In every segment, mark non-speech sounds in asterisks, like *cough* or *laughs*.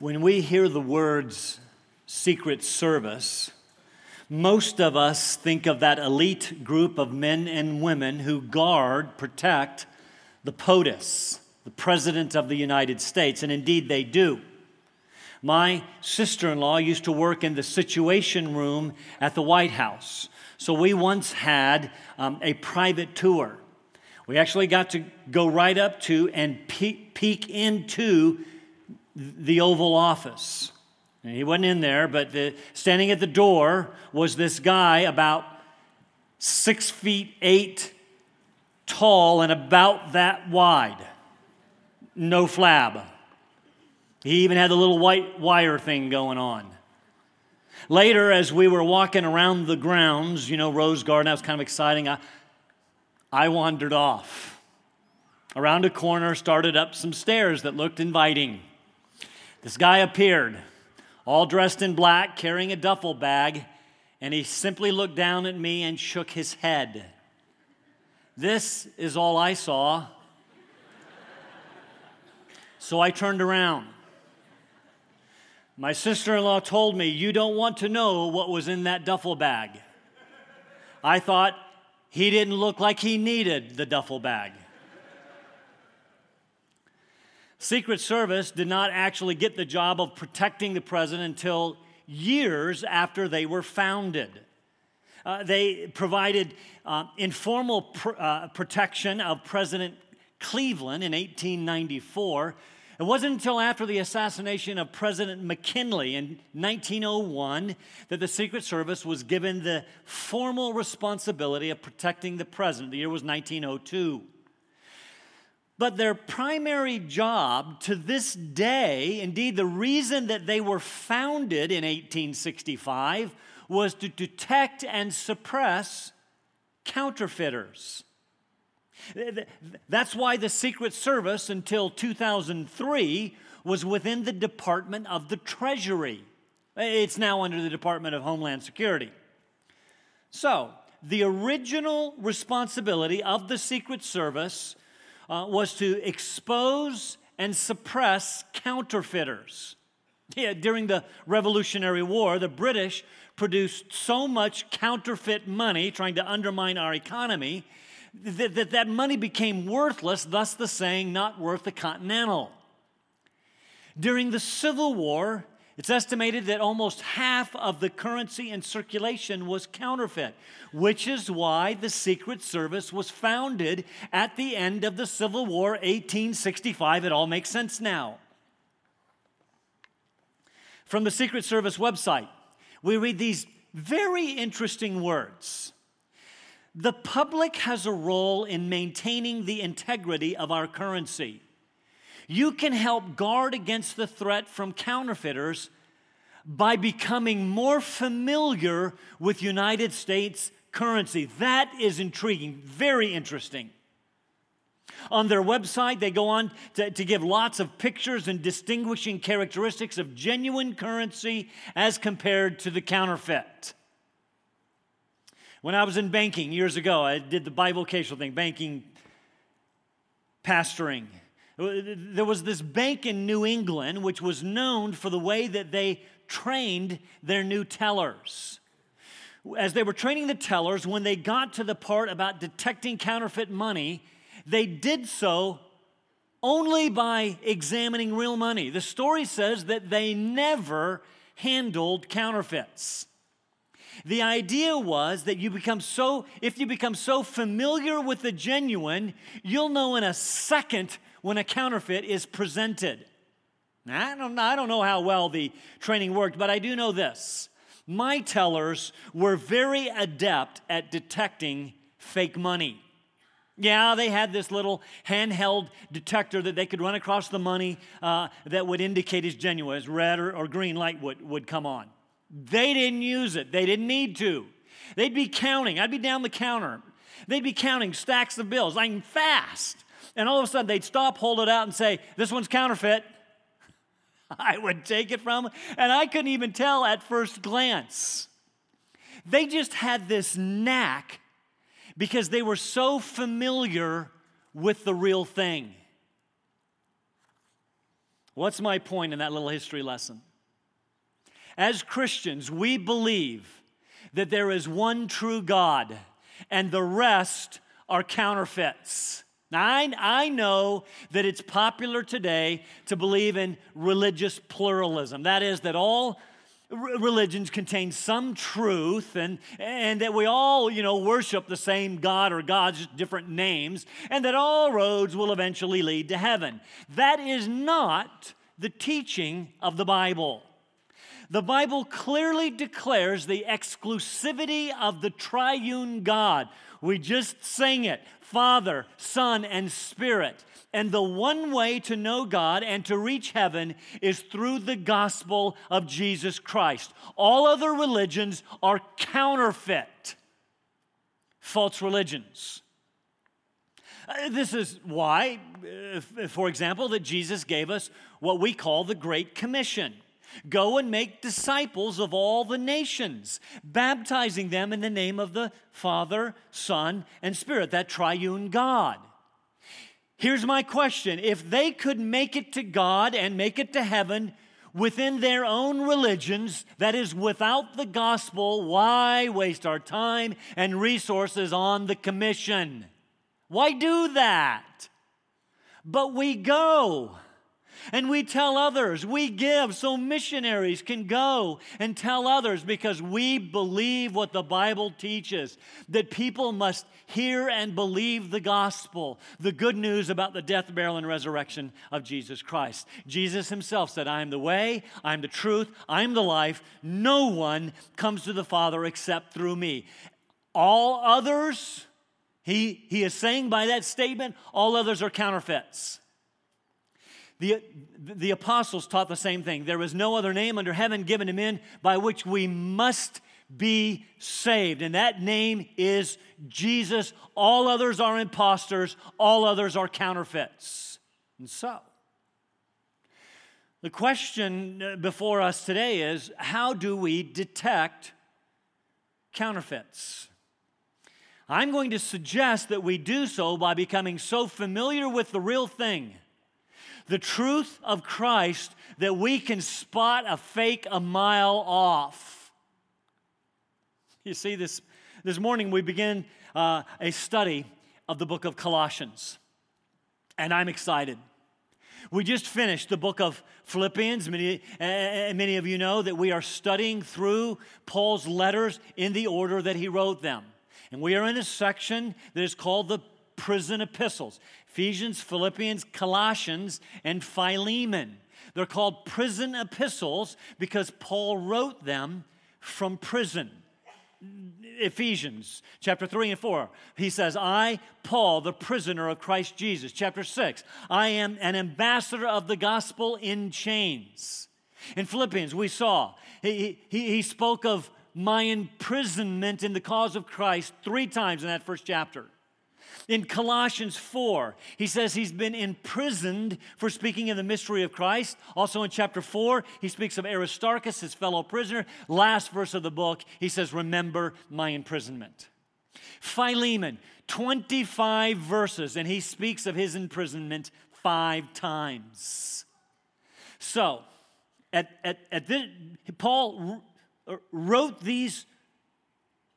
When we hear the words Secret Service, most of us think of that elite group of men and women who guard, protect the POTUS, the President of the United States, and indeed they do. My sister in law used to work in the Situation Room at the White House. So we once had um, a private tour. We actually got to go right up to and peek, peek into the Oval Office. He wasn't in there, but the, standing at the door was this guy about six feet eight tall and about that wide. No flab. He even had the little white wire thing going on. Later, as we were walking around the grounds, you know, Rose Garden, that was kind of exciting. I, I wandered off. Around a corner, started up some stairs that looked inviting. This guy appeared, all dressed in black, carrying a duffel bag, and he simply looked down at me and shook his head. This is all I saw. So I turned around. My sister in law told me, You don't want to know what was in that duffel bag. I thought he didn't look like he needed the duffel bag. Secret Service did not actually get the job of protecting the president until years after they were founded. Uh, they provided uh, informal pr- uh, protection of President Cleveland in 1894. It wasn't until after the assassination of President McKinley in 1901 that the Secret Service was given the formal responsibility of protecting the president. The year was 1902. But their primary job to this day, indeed, the reason that they were founded in 1865, was to detect and suppress counterfeiters. That's why the Secret Service until 2003 was within the Department of the Treasury. It's now under the Department of Homeland Security. So, the original responsibility of the Secret Service uh, was to expose and suppress counterfeiters. Yeah, during the Revolutionary War, the British produced so much counterfeit money trying to undermine our economy that that, that money became worthless, thus the saying, not worth a continental. During the Civil War, it's estimated that almost half of the currency in circulation was counterfeit, which is why the Secret Service was founded at the end of the Civil War, 1865. It all makes sense now. From the Secret Service website, we read these very interesting words. The public has a role in maintaining the integrity of our currency. You can help guard against the threat from counterfeiters by becoming more familiar with United States currency. That is intriguing, very interesting. On their website, they go on to, to, give lots of pictures and distinguishing characteristics of genuine currency as compared to the counterfeit. When I was in banking years ago, I did the bivocational thing, banking, pastoring. There was this bank in New England which was known for the way that they trained their new tellers. As they were training the tellers, when they got to the part about detecting counterfeit money, they did so only by examining real money. The story says that they never handled counterfeits. The idea was that you become so, if you become so familiar with the genuine, you'll know in a second when a counterfeit is presented. Now, I don't, I don't know how well the training worked, but I do know this. My tellers were very adept at detecting fake money. Yeah, they had this little handheld detector that they could run across the money uh, that would indicate it's genuine. As red or, or green light would, would come on. They didn't use it, they didn't need to. They'd be counting. I'd be down the counter. They'd be counting stacks of bills, like fast. And all of a sudden, they'd stop, hold it out, and say, This one's counterfeit. *laughs* I would take it from, them. and I couldn't even tell at first glance. They just had this knack because they were so familiar with the real thing. What's my point in that little history lesson? As Christians, we believe that there is one true God and the rest are counterfeits. Now, I, I know that it's popular today to believe in religious pluralism. That is, that all religions contain some truth and, and that we all, you know, worship the same God or gods, different names, and that all roads will eventually lead to heaven. That is not the teaching of the Bible. The Bible clearly declares the exclusivity of the triune God. We just sing it Father, Son, and Spirit. And the one way to know God and to reach heaven is through the gospel of Jesus Christ. All other religions are counterfeit, false religions. Uh, this is why, uh, for example, that Jesus gave us what we call the Great Commission. Go and make disciples of all the nations, baptizing them in the name of the Father, Son, and Spirit, that triune God. Here's my question if they could make it to God and make it to heaven within their own religions, that is, without the gospel, why waste our time and resources on the commission? Why do that? But we go and we tell others. We give so missionaries can go and tell others because we believe what the Bible teaches that people must hear and believe the gospel, the good news about the death, burial, and resurrection of Jesus Christ. Jesus himself said, I am the way, I am the truth, I am the life. No one comes to the Father except through me. All others, he, he is saying by that statement, all others are counterfeits. The, the apostles taught the same thing. There is no other name under heaven given to men by which we must be saved. And that name is Jesus. All others are impostors, all others are counterfeits. And so, the question uh, before us today is how do we detect counterfeits? I'm going to suggest that we do so by becoming so familiar with the real thing the truth of Christ that we can spot a fake a mile off. You see, this, this morning we begin uh, a study of the book of Colossians, and I'm excited. We just finished the book of Philippians. Many, uh, many of you know that we are studying through Paul's letters in the order that he wrote them. And we are in a section that is called the prison epistles Ephesians, Philippians, Colossians, and Philemon. They're called prison epistles because Paul wrote them from prison. Ephesians chapter 3 and 4. He says, I, Paul, the prisoner of Christ Jesus. Chapter 6, I am an ambassador of the gospel in chains. In Philippians, we saw, he, he, he spoke of my imprisonment in the cause of Christ three times in that first chapter. In Colossians 4, he says he's been imprisoned for speaking of the mystery of Christ. Also in chapter 4, he speaks of Aristarchus, his fellow prisoner. Last verse of the book, he says, Remember my imprisonment. Philemon, 25 verses, and he speaks of his imprisonment five times. So, at, at, at this, Paul wrote these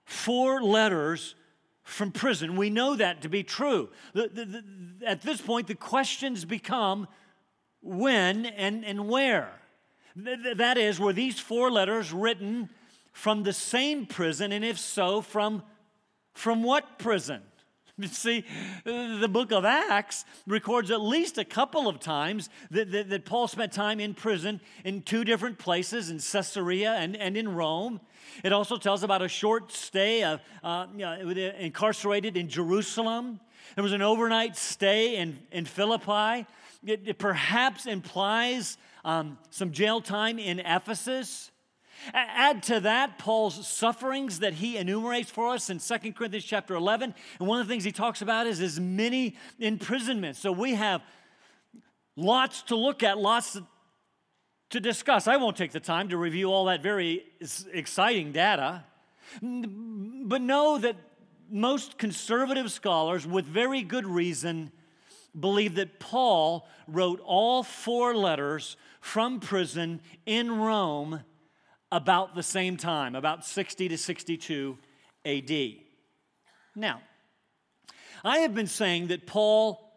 four letters from prison. We know that to be true. The, the, the, at this point, the questions become when and, and where. that is, were these four letters written from the same prison, and if so, from, from what prison? *laughs* See, the book of Acts records at least a couple of times that, that, that, Paul spent time in prison in two different places, in Caesarea and, and in Rome. It also tells about a short stay of, uh, you know, incarcerated in Jerusalem. There was an overnight stay in, in Philippi. It, it perhaps implies um, some jail time in Ephesus. Add to that Paul's sufferings that he enumerates for us in 2 Corinthians chapter 11. And one of the things he talks about is his many imprisonments. So we have lots to look at, lots to discuss. I won't take the time to review all that very exciting data. But know that most conservative scholars, with very good reason, believe that Paul wrote all four letters from prison in Rome about the same time, about 60 to 62 AD. Now, I have been saying that Paul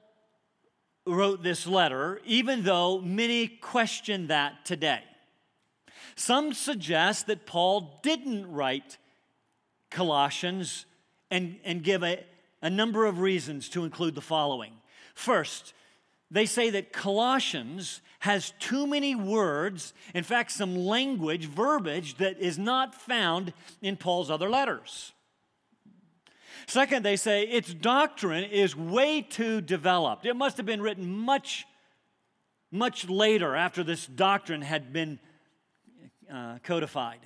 wrote this letter, even though many question that today. Some suggest that Paul didn't write Colossians and, and give a, a number of reasons to include the following. First, they say that Colossians has too many words, in fact, some language, verbiage that is not found in Paul's other letters. Second, they say its doctrine is way too developed. It must have been written much, much later after this doctrine had been uh, codified.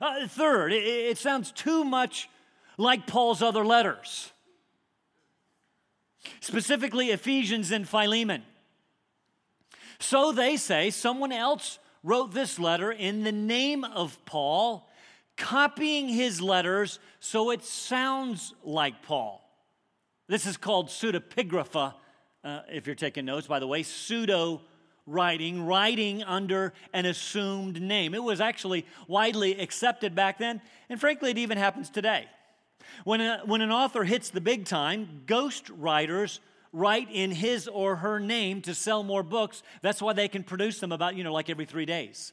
Uh, third, it, it sounds too much like Paul's other letters, specifically Ephesians and Philemon. So they say someone else wrote this letter in the name of Paul copying his letters so it sounds like Paul. This is called pseudepigrapha, uh, if you're taking notes, by the way, pseudo writing, writing under an assumed name. It was actually widely accepted back then, and frankly, it even happens today. When, a, when an author hits the big time, ghost writers write in his or her name to sell more books. That's why they can produce them about, you know, like every three days.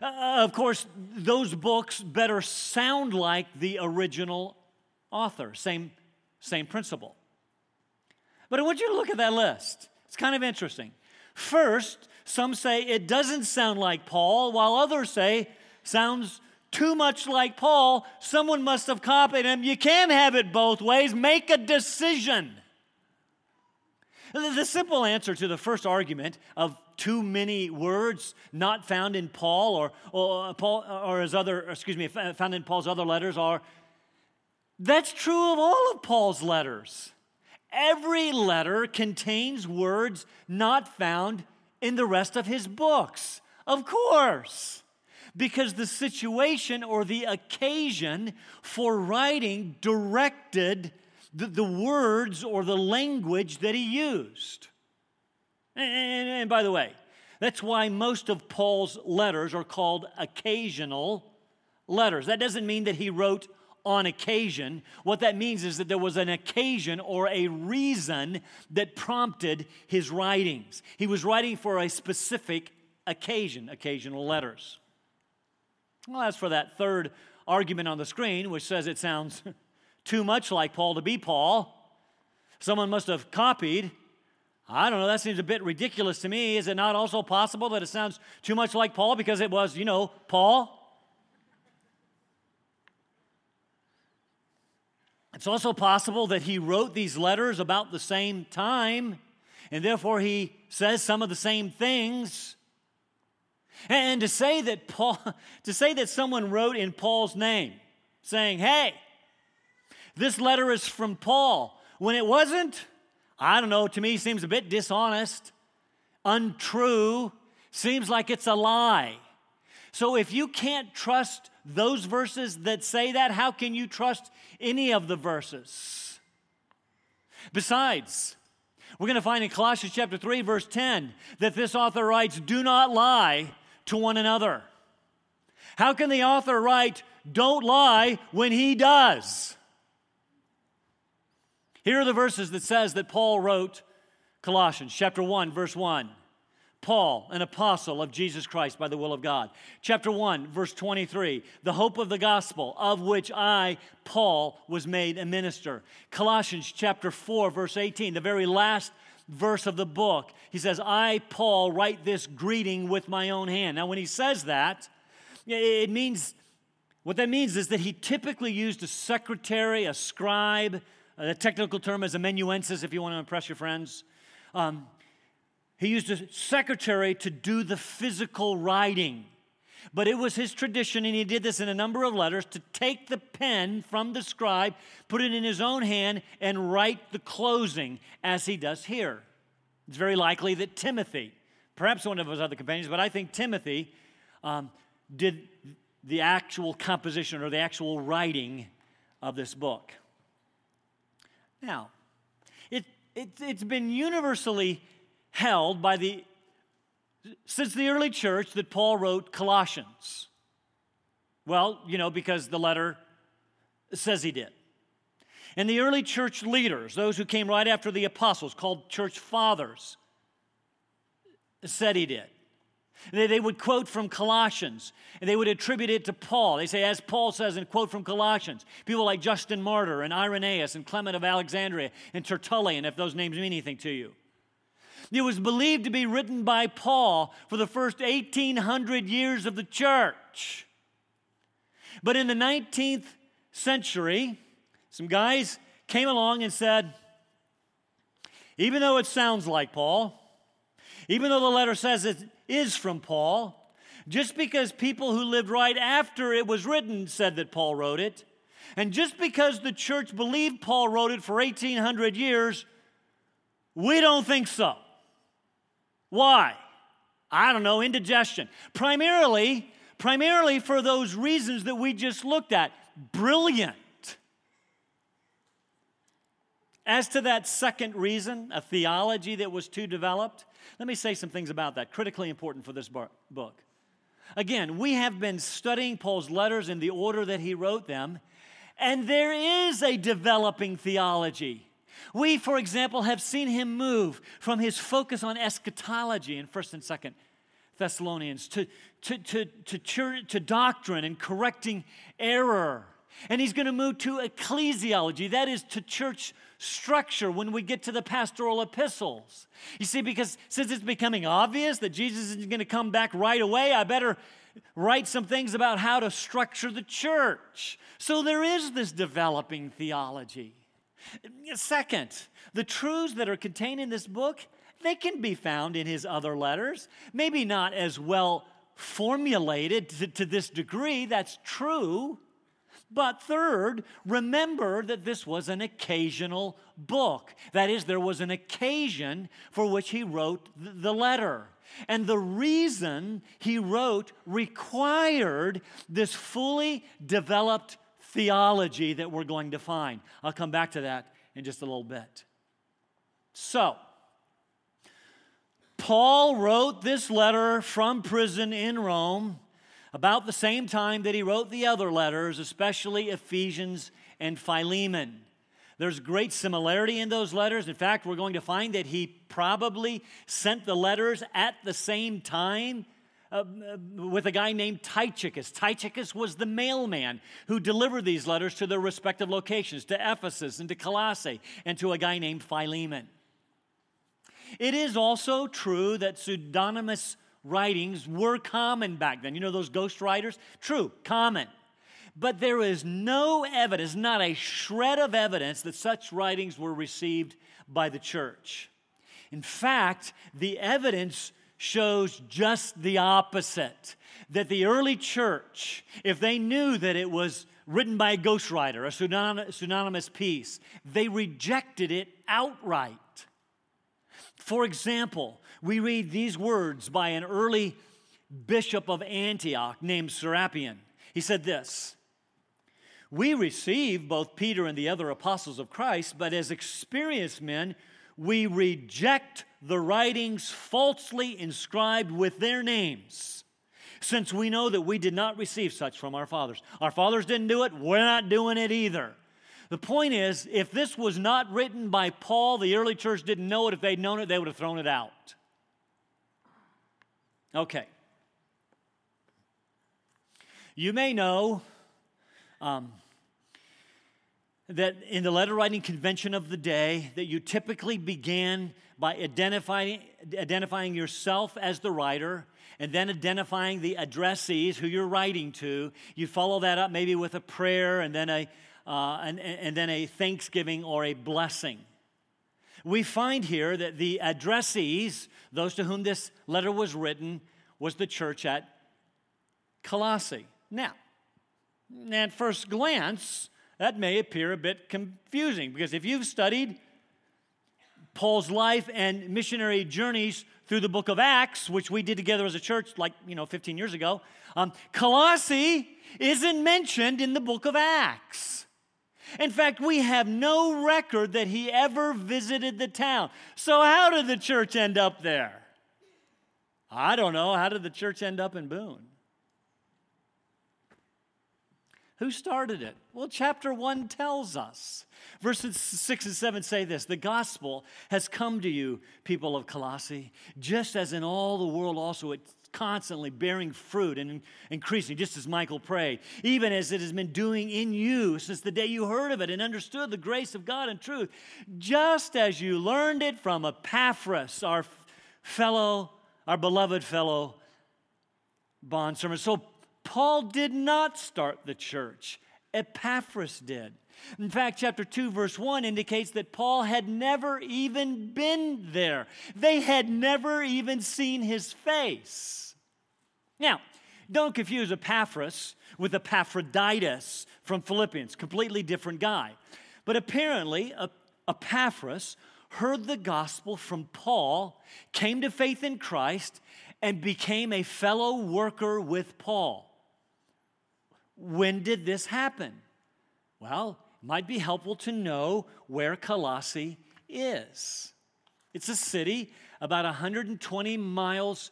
Uh, of course, those books better sound like the original author. Same, same principle. But I want you to look at that list. It's kind of interesting. First, some say it doesn't sound like Paul, while others say sounds too much like Paul. Someone must have copied him. You can't have it both ways. Make a decision. The simple answer to the first argument of too many words not found in Paul or, or uh, Paul uh, or his other, excuse me, uh, found in Paul's other letters are that's true of all of Paul's letters. Every letter contains words not found in the rest of his books. Of course. Because the situation or the occasion for writing directed the, the words or the language that he used. And, and, by the way, that's why most of Paul's letters are called occasional letters. That doesn't mean that he wrote on occasion. What that means is that there was an occasion or a reason that prompted his writings. He was writing for a specific occasion, occasional letters. Well, as for that third argument on the screen, which says it sounds *laughs* too much like Paul to be Paul, someone must have copied I don't know, that seems a bit ridiculous to me. Is it not also possible that it sounds too much like Paul because it was, you know, Paul? It's also possible that he wrote these letters about the same time, and therefore he says some of the same things. And to say that Paul, *laughs* to say that someone wrote in Paul's name, saying, hey, this letter is from Paul, when it wasn't, I don't know, to me seems a bit dishonest, untrue, seems like it's a lie. So if you can't trust those verses that say that, how can you trust any of the verses? Besides, we're going to find in Colossians chapter 3 verse 10 that this author writes, "Do not lie to one another." How can the author write, "Don't lie" when he does? Here are the verses that says that Paul wrote Colossians chapter 1 verse 1. Paul, an apostle of Jesus Christ by the will of God. Chapter 1, verse 23, the hope of the gospel, of which I, Paul, was made a minister. Colossians chapter 4, verse 18, the very last verse of the book, he says, I, Paul, write this greeting with my own hand. Now, when he says that, it means, what that means is that he typically used a secretary, a scribe, the technical term is amanuensis, if you want to impress your friends. Um, he used a secretary to do the physical writing. But it was his tradition, and he did this in a number of letters, to take the pen from the scribe, put it in his own hand, and write the closing as he does here. It's very likely that Timothy, perhaps one of his other companions, but I think Timothy um, did the actual composition or the actual writing of this book. Now, it it's, it's been universally held by the since the early church that Paul wrote Colossians. Well, you know, because the letter says he did. And the early church leaders, those who came right after the apostles, called church fathers, said he did. They, they would quote from Colossians and they would attribute it to Paul. They say, as Paul says, and quote from Colossians. People like Justin Martyr and Irenaeus and Clement of Alexandria and Tertullian, if those names mean anything to you. It was believed to be written by Paul for the first 1800 years of the church. But in the 19th century, some guys came along and said, even though it sounds like Paul, even though the letter says it is from Paul, just because people who lived right after it was written said that Paul wrote it, and just because the church believed Paul wrote it for 1800 years, we don't think so. Why? I don't know, indigestion. Primarily, primarily for those reasons that we just looked at. Brilliant. As to that second reason, a theology that was too developed, let me say some things about that, critically important for this book. Again, we have been studying Paul's letters in the order that he wrote them, and there is a developing theology. We, for example, have seen him move from his focus on eschatology in 1st and 2nd Thessalonians to, to, to, to, to doctrine and correcting error. And he's going to move to ecclesiology, that is, to church structure when we get to the pastoral epistles. You see, because since it's becoming obvious that Jesus is going to come back right away, I better write some things about how to structure the church. So there is this developing theology. Second, the truths that are contained in this book, they can be found in his other letters. Maybe not as well formulated to, to this degree, that's true. But third, remember that this was an occasional book. That is, there was an occasion for which he wrote the letter. And the reason he wrote required this fully developed theology that we're going to find. I'll come back to that in just a little bit. So, Paul wrote this letter from prison in Rome about the same time that he wrote the other letters, especially Ephesians and Philemon. There's great similarity in those letters. In fact, we're going to find that he probably sent the letters at the same time uh, with a guy named Tychicus. Tychicus was the mailman who delivered these letters to their respective locations, to Ephesus and to Colossae, and to a guy named Philemon. It is also true that pseudonymous writings were common back then. You know those ghost writers? True, common. But there is no evidence, not a shred of evidence, that such writings were received by the church. In fact, the evidence shows just the opposite. That the early church, if they knew that it was written by a ghostwriter, a pseudonymous piece, they rejected it outright. For example, we read these words by an early bishop of Antioch named Serapion. He said this We receive both Peter and the other apostles of Christ, but as experienced men, we reject the writings falsely inscribed with their names, since we know that we did not receive such from our fathers. Our fathers didn't do it, we're not doing it either. The point is, if this was not written by Paul, the early church didn't know it. If they'd known it, they would have thrown it out. Okay. You may know um, that in the letter writing convention of the day that you typically began by identifying, identifying yourself as the writer and then identifying the addressees who you're writing to. You follow that up maybe with a prayer and then a uh, and, and then a thanksgiving or a blessing. We find here that the addressees those to whom this letter was written was the church at colossae. Now at first glance that may appear a bit confusing because if you've studied Paul's life and missionary journeys through the book of Acts, which we did together as a church like, you know, 15 years ago, um, Colossae isn't mentioned in the book of Acts. In fact, we have no record that he ever visited the town. So, how did the church end up there? I don't know. How did the church end up in Boone? Who started it? Well, chapter 1 tells us. Verses 6 and 7 say this The gospel has come to you, people of Colossae, just as in all the world also it's constantly bearing fruit and increasing, just as Michael prayed, even as it has been doing in you since the day you heard of it and understood the grace of God and truth, just as you learned it from Epaphras, our fellow, our beloved fellow bondservant. So Paul did not start the church, Epaphras did. In fact, chapter 2, verse 1 indicates that Paul had never even been there. They had never even seen his face. Now, don't confuse Epaphras with Epaphroditus from Philippians, completely different guy. But apparently, Epaphras heard the gospel from Paul, came to faith in Christ, and became a fellow worker with Paul. When did this happen? Well, it might be helpful to know where Colossae is. It's a city about 120 miles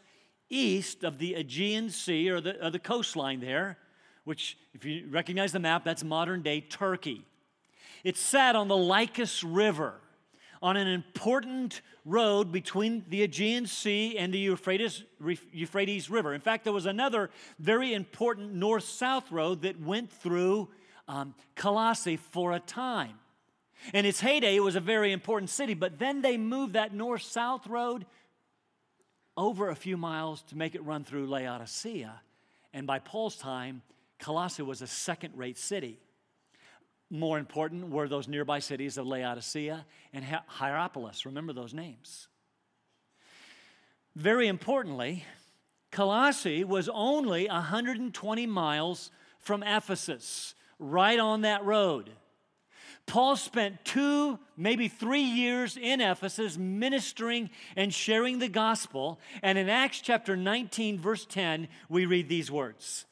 east of the Aegean Sea or the, or the coastline there, which, if you recognize the map, that's modern day Turkey. It's sat on the Lycus River on an important road between the Aegean Sea and the Euphrates, Euphrates River. In fact, there was another very important north south road that went through um, Colossae for a time. In its heyday, it was a very important city, but then they moved that north south road over a few miles to make it run through Laodicea. And by Paul's time, Colossae was a second rate city. More important were those nearby cities of Laodicea and Hierapolis. Remember those names. Very importantly, Colossae was only 120 miles from Ephesus, right on that road. Paul spent two, maybe three years in Ephesus ministering and sharing the gospel. And in Acts chapter 19, verse 10, we read these words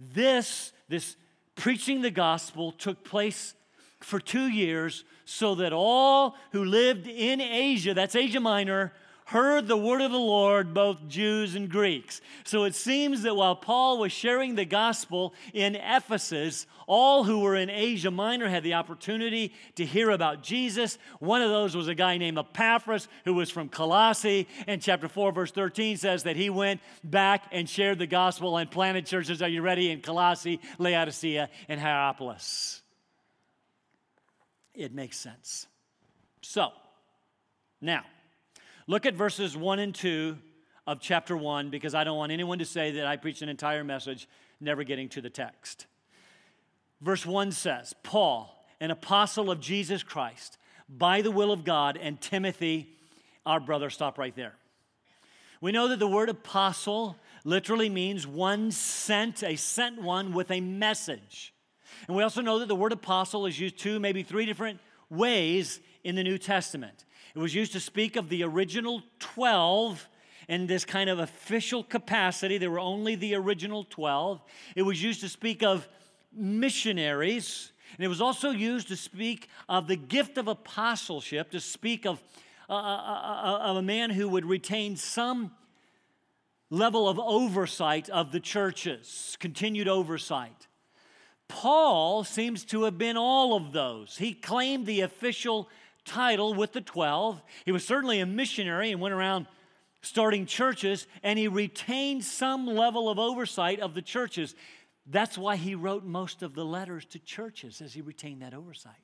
This, this preaching the gospel took place for two years so that all who lived in Asia, that's Asia Minor, heard the word of the Lord, both Jews and Greeks. So it seems that while Paul was sharing the gospel in Ephesus, all who were in Asia Minor had the opportunity to hear about Jesus. One of those was a guy named Epaphras who was from Colossae. And chapter 4, verse 13 says that he went back and shared the gospel and planted churches. Are you ready? In Colossae, Laodicea, and Hierapolis. It makes sense. So, now, Look at verses 1 and 2 of chapter 1 because I don't want anyone to say that I preached an entire message never getting to the text. Verse 1 says, Paul, an apostle of Jesus Christ, by the will of God, and Timothy, our brother. Stop right there. We know that the word apostle literally means one sent, a sent one with a message. And we also know that the word apostle is used two, maybe three different ways in the New Testament. It was used to speak of the original 12 in this kind of official capacity. There were only the original 12. It was used to speak of missionaries. And it was also used to speak of the gift of apostleship, to speak of, uh, uh, uh, of a man who would retain some level of oversight of the churches, continued oversight. Paul seems to have been all of those. He claimed the official title with the 12. He was certainly a missionary and went around starting churches, and he retained some level of oversight of the churches. That's why he wrote most of the letters to churches, as he retained that oversight.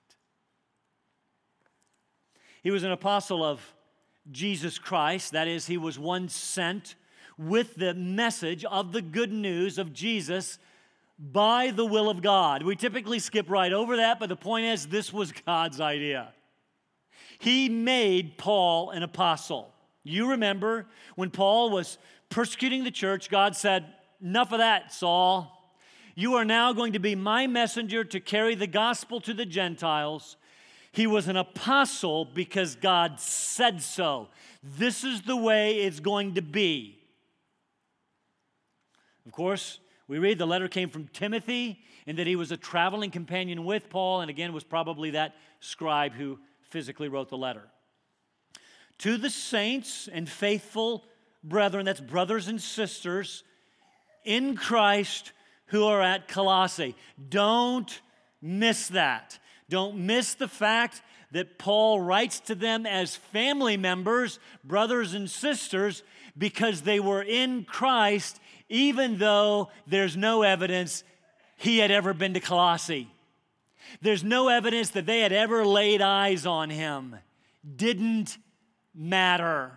He was an apostle of Jesus Christ, that is, he was one sent with the message of the good news of Jesus by the will of God. We typically skip right over that, but the point is, this was God's idea. He made Paul an apostle. You remember when Paul was persecuting the church, God said, Enough of that, Saul. You are now going to be my messenger to carry the gospel to the Gentiles. He was an apostle because God said so. This is the way it's going to be. Of course, We read the letter came from Timothy and that he was a traveling companion with Paul, and again was probably that scribe who physically wrote the letter. To the saints and faithful brethren, that's brothers and sisters in Christ who are at Colossae. Don't miss that. Don't miss the fact that Paul writes to them as family members, brothers and sisters, because they were in Christ, even though there's no evidence he had ever been to Colossae. There's no evidence that they had ever laid eyes on him. Didn't matter.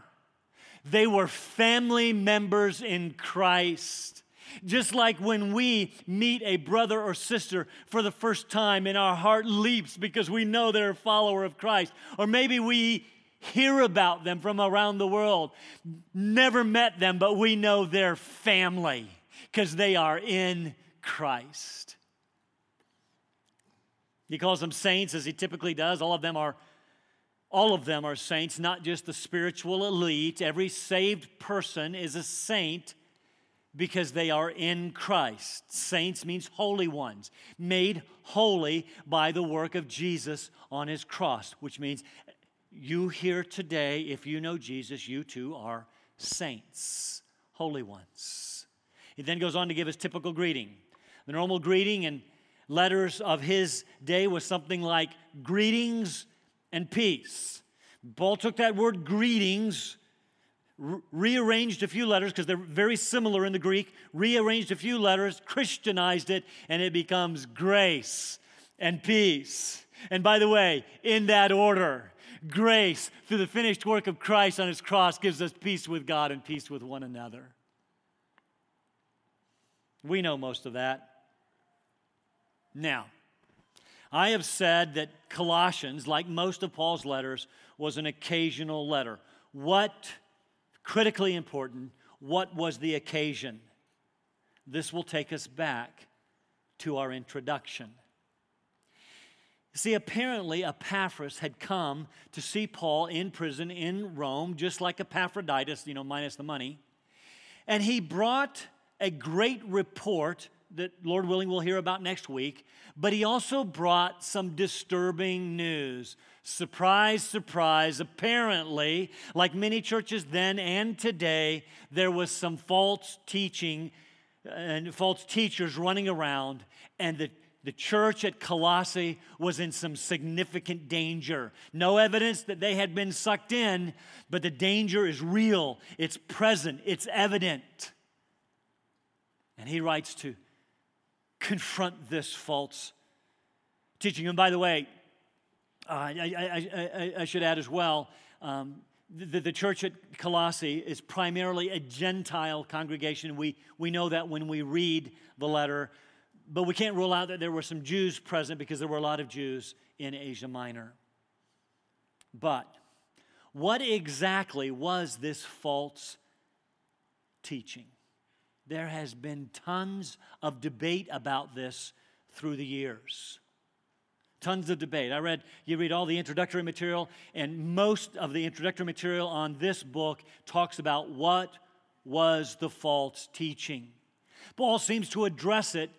They were family members in Christ. Just like when we meet a brother or sister for the first time and our heart leaps because we know they're a follower of Christ. Or maybe we hear about them from around the world, never met them, but we know they're family because they are in Christ. He calls them saints as he typically does. All of them are all of them are saints, not just the spiritual elite. Every saved person is a saint because they are in Christ. Saints means holy ones, made holy by the work of Jesus on his cross, which means you here today, if you know Jesus, you too are saints, holy ones. He then goes on to give his typical greeting. The normal greeting and letters of his day was something like greetings and peace. Paul took that word greetings, re- rearranged a few letters because they're very similar in the Greek, rearranged a few letters, Christianized it, and it becomes grace and peace. And by the way, in that order, grace through the finished work of Christ on his cross gives us peace with God and peace with one another. We know most of that. Now, I have said that Colossians, like most of Paul's letters, was an occasional letter. What, critically important, what was the occasion? This will take us back to our introduction. See, apparently, Epaphras had come to see Paul in prison in Rome, just like Epaphroditus, you know, minus the money. And he brought a great report that, Lord willing, we'll hear about next week. But he also brought some disturbing news. Surprise, surprise. Apparently, like many churches then and today, there was some false teaching uh, and false teachers running around, and the the church at Colossae was in some significant danger. No evidence that they had been sucked in, but the danger is real, it's present, it's evident. And he writes to confront this false teaching. And by the way, uh, I, I, I, I, should add as well um, the, the church at Colossae is primarily a Gentile congregation. We, we know that when we read the letter, but we can't rule out that there were some Jews present because there were a lot of Jews in Asia Minor. But what exactly was this false teaching? There has been tons of debate about this through the years. Tons of debate. I read, you read all the introductory material, and most of the introductory material on this book talks about what was the false teaching. Paul seems to address it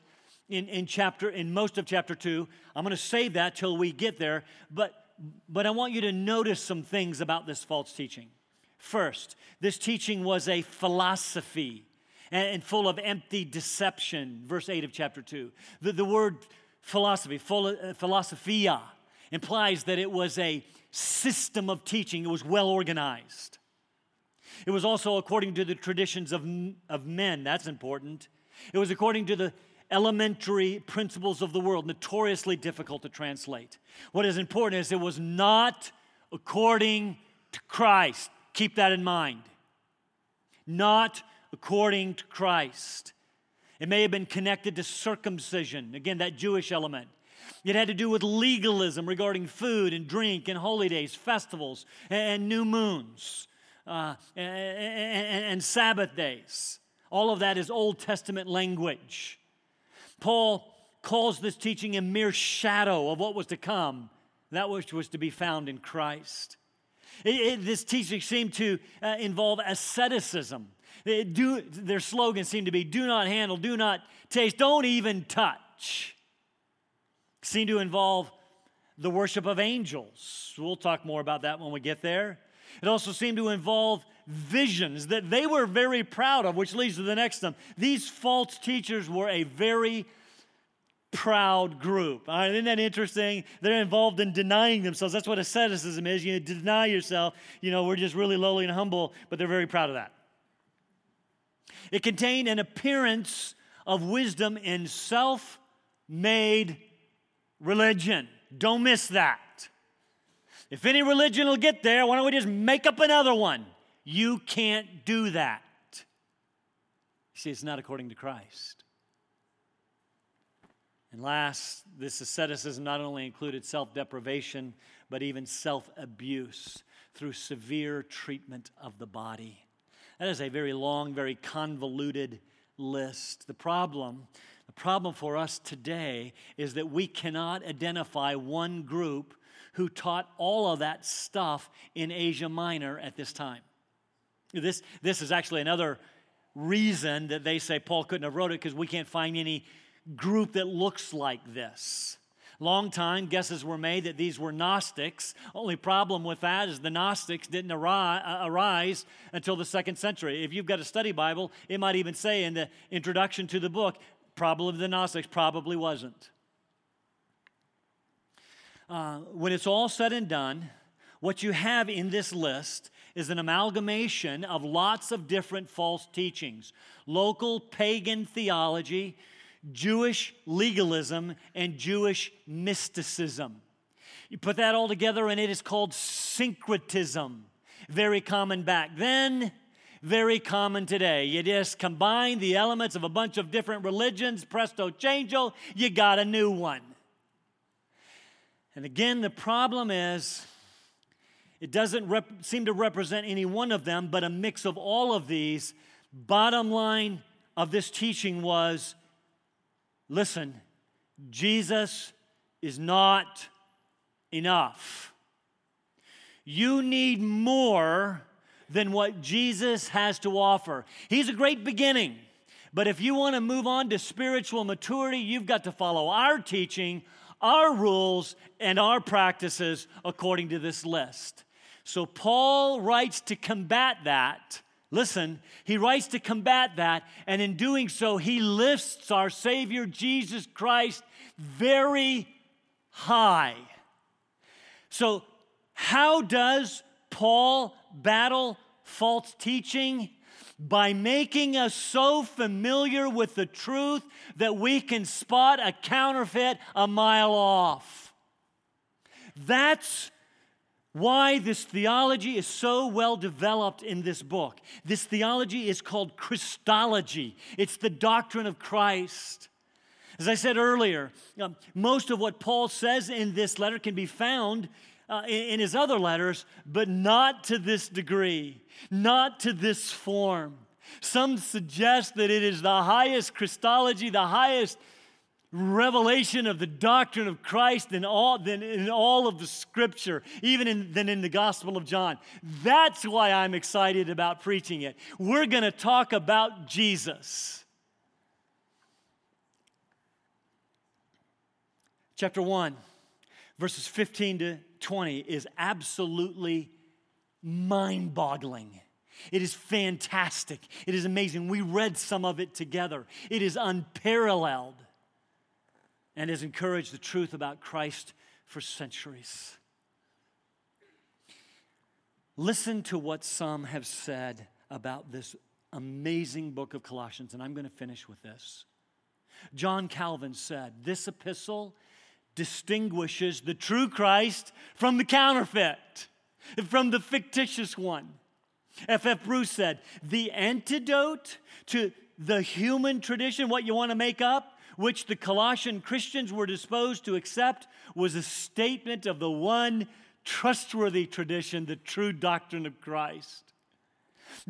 in, in chapter in most of chapter two. I'm going to save that till we get there, but but I want you to notice some things about this false teaching. First, this teaching was a philosophy and full of empty deception. Verse 8 of chapter 2. The, the word philosophy, uh, philosophia, implies that it was a system of teaching, it was well organized. It was also according to the traditions of, of men, that's important. It was according to the elementary principles of the world, notoriously difficult to translate. What is important is it was not according to Christ. Keep that in mind. Not according to Christ. It may have been connected to circumcision, again, that Jewish element. It had to do with legalism regarding food and drink and holy days, festivals, and new moons, uh, and, and, Sabbath days. All of that is Old Testament language. Paul calls this teaching a mere shadow of what was to come, that which was to be found in Christ. It, it, this teaching seemed to uh, involve asceticism do, their slogan seemed to be do not handle, do not taste, don't even touch. Seemed to involve the worship of angels. We'll talk more about that when we get there. It also seemed to involve visions that they were very proud of, which leads to the next one. These false teachers were a very proud group. All right, isn't that interesting? They're involved in denying themselves. That's what asceticism is. You deny yourself. You know, we're just really lowly and humble, but they're very proud of that. It contained an appearance of wisdom in self made religion. Don't miss that. If any religion will get there, why don't we just make up another one? You can't do that. see, it's not according to Christ. And last, this asceticism not only included self deprivation, but even self abuse through severe treatment of the body. That is a very long, very convoluted list. The problem, the problem for us today is that we cannot identify one group who taught all of that stuff in Asia Minor at this time. This, this is actually another reason that they say Paul couldn't have wrote it because we can't find any group that looks like this. Long time guesses were made that these were Gnostics. Only problem with that is the Gnostics didn't uh, arise until the second century. If you've got a study Bible, it might even say in the introduction to the book, probably the Gnostics probably wasn't. Uh, when it's all said and done, what you have in this list is an amalgamation of lots of different false teachings local pagan theology, Jewish legalism, and Jewish mysticism. You put that all together, and it is called syncretism. Very common back then, very common today. You just combine the elements of a bunch of different religions, presto changeo, you got a new one. And again, the problem is it doesn't rep- seem to represent any one of them, but a mix of all of these. Bottom line of this teaching was listen, Jesus is not enough. You need more than what Jesus has to offer. He's a great beginning, but if you want to move on to spiritual maturity, you've got to follow our teaching, our rules, and our practices according to this list. So Paul writes to combat that. Listen, he writes to combat that, and in doing so, he lifts our Savior Jesus Christ very high. So, how does Paul battle false teaching? By making us so familiar with the truth that we can spot a counterfeit a mile off. That's why this theology is so well developed in this book. This theology is called Christology, it's the doctrine of Christ. As I said earlier, um, most of what Paul says in this letter can be found uh, in, in his other letters, but not to this degree, not to this form. Some suggest that it is the highest Christology, the highest revelation of the doctrine of Christ in all, than in all of the scripture, even in, than in the Gospel of John. That's why I'm excited about preaching it. We're going to talk about Jesus. Chapter 1, verses 15 to 20 is absolutely mind boggling. It is fantastic. It is amazing. We read some of it together. It is unparalleled and has encouraged the truth about Christ for centuries. Listen to what some have said about this amazing book of Colossians, and I'm going to finish with this. John Calvin said, This epistle distinguishes the true Christ from the counterfeit, from the fictitious one. F.F. F. Bruce said, The antidote to the human tradition, what you want to make up, which the Colossian Christians were disposed to accept, was a statement of the one trustworthy tradition, the true doctrine of Christ.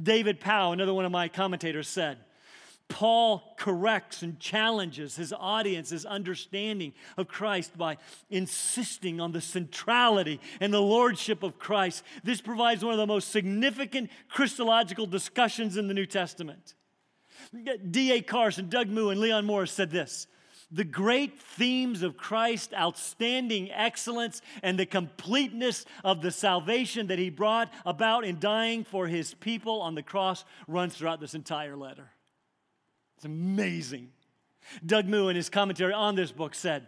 David Powell, another one of my commentators, said, Paul corrects and challenges his audience's understanding of Christ by insisting on the centrality and the lordship of Christ. This provides one of the most significant Christological discussions in the New Testament. D.A. Carson, Doug Moo, and Leon Morris said this the great themes of Christ's outstanding excellence and the completeness of the salvation that he brought about in dying for his people on the cross runs throughout this entire letter. It's amazing. Doug Moo, in his commentary on this book, said,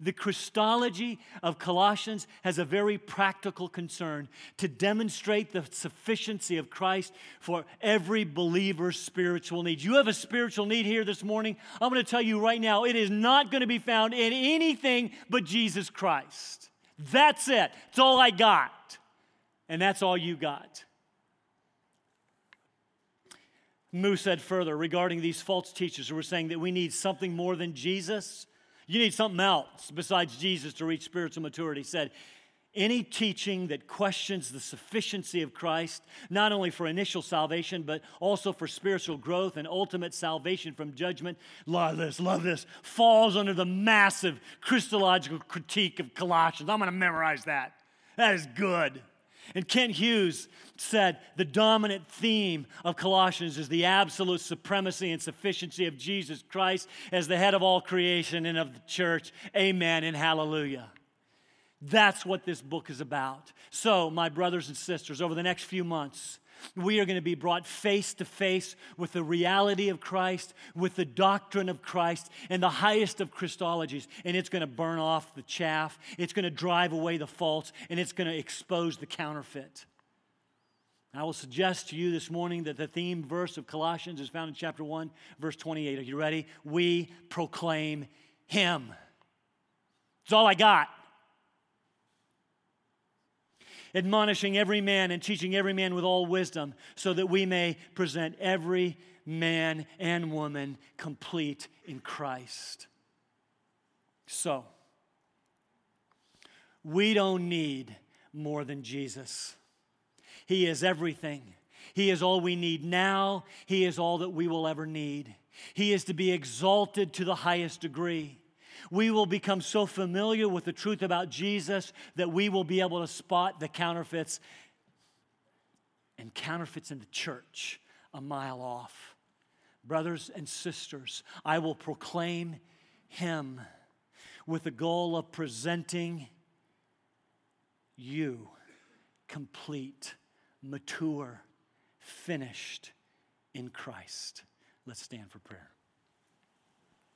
the Christology of Colossians has a very practical concern to demonstrate the sufficiency of Christ for every believer's spiritual need. You have a spiritual need here this morning. I'm going to tell you right now, it is not going to be found in anything but Jesus Christ. That's it. It's all I got. And that's all you got. Moo said further regarding these false teachers who were saying that we need something more than Jesus you need something else besides Jesus to reach spiritual maturity. He said, any teaching that questions the sufficiency of Christ, not only for initial salvation, but also for spiritual growth and ultimate salvation from judgment, love this, love this, falls under the massive Christological critique of Colossians. I'm going to memorize that. That is good. And Kent Hughes said the dominant theme of Colossians is the absolute supremacy and sufficiency of Jesus Christ as the head of all creation and of the church. Amen and hallelujah. That's what this book is about. So, my brothers and sisters, over the next few months, we are going to be brought face to face with the reality of Christ, with the doctrine of Christ, and the highest of Christologies. And it's going to burn off the chaff, it's going to drive away the false, and it's going to expose the counterfeit. I will suggest to you this morning that the theme verse of Colossians is found in chapter 1, verse 28. Are you ready? We proclaim Him. It's all I got admonishing every man and teaching every man with all wisdom, so that we may present every man and woman complete in Christ. So, we don't need more than Jesus. He is everything. He is all we need now. He is all that we will ever need. He is to be exalted to the highest degree we will become so familiar with the truth about Jesus that we will be able to spot the counterfeits and counterfeits in the church a mile off. Brothers and sisters, I will proclaim him with the goal of presenting you complete, mature, finished in Christ. Let's stand for prayer.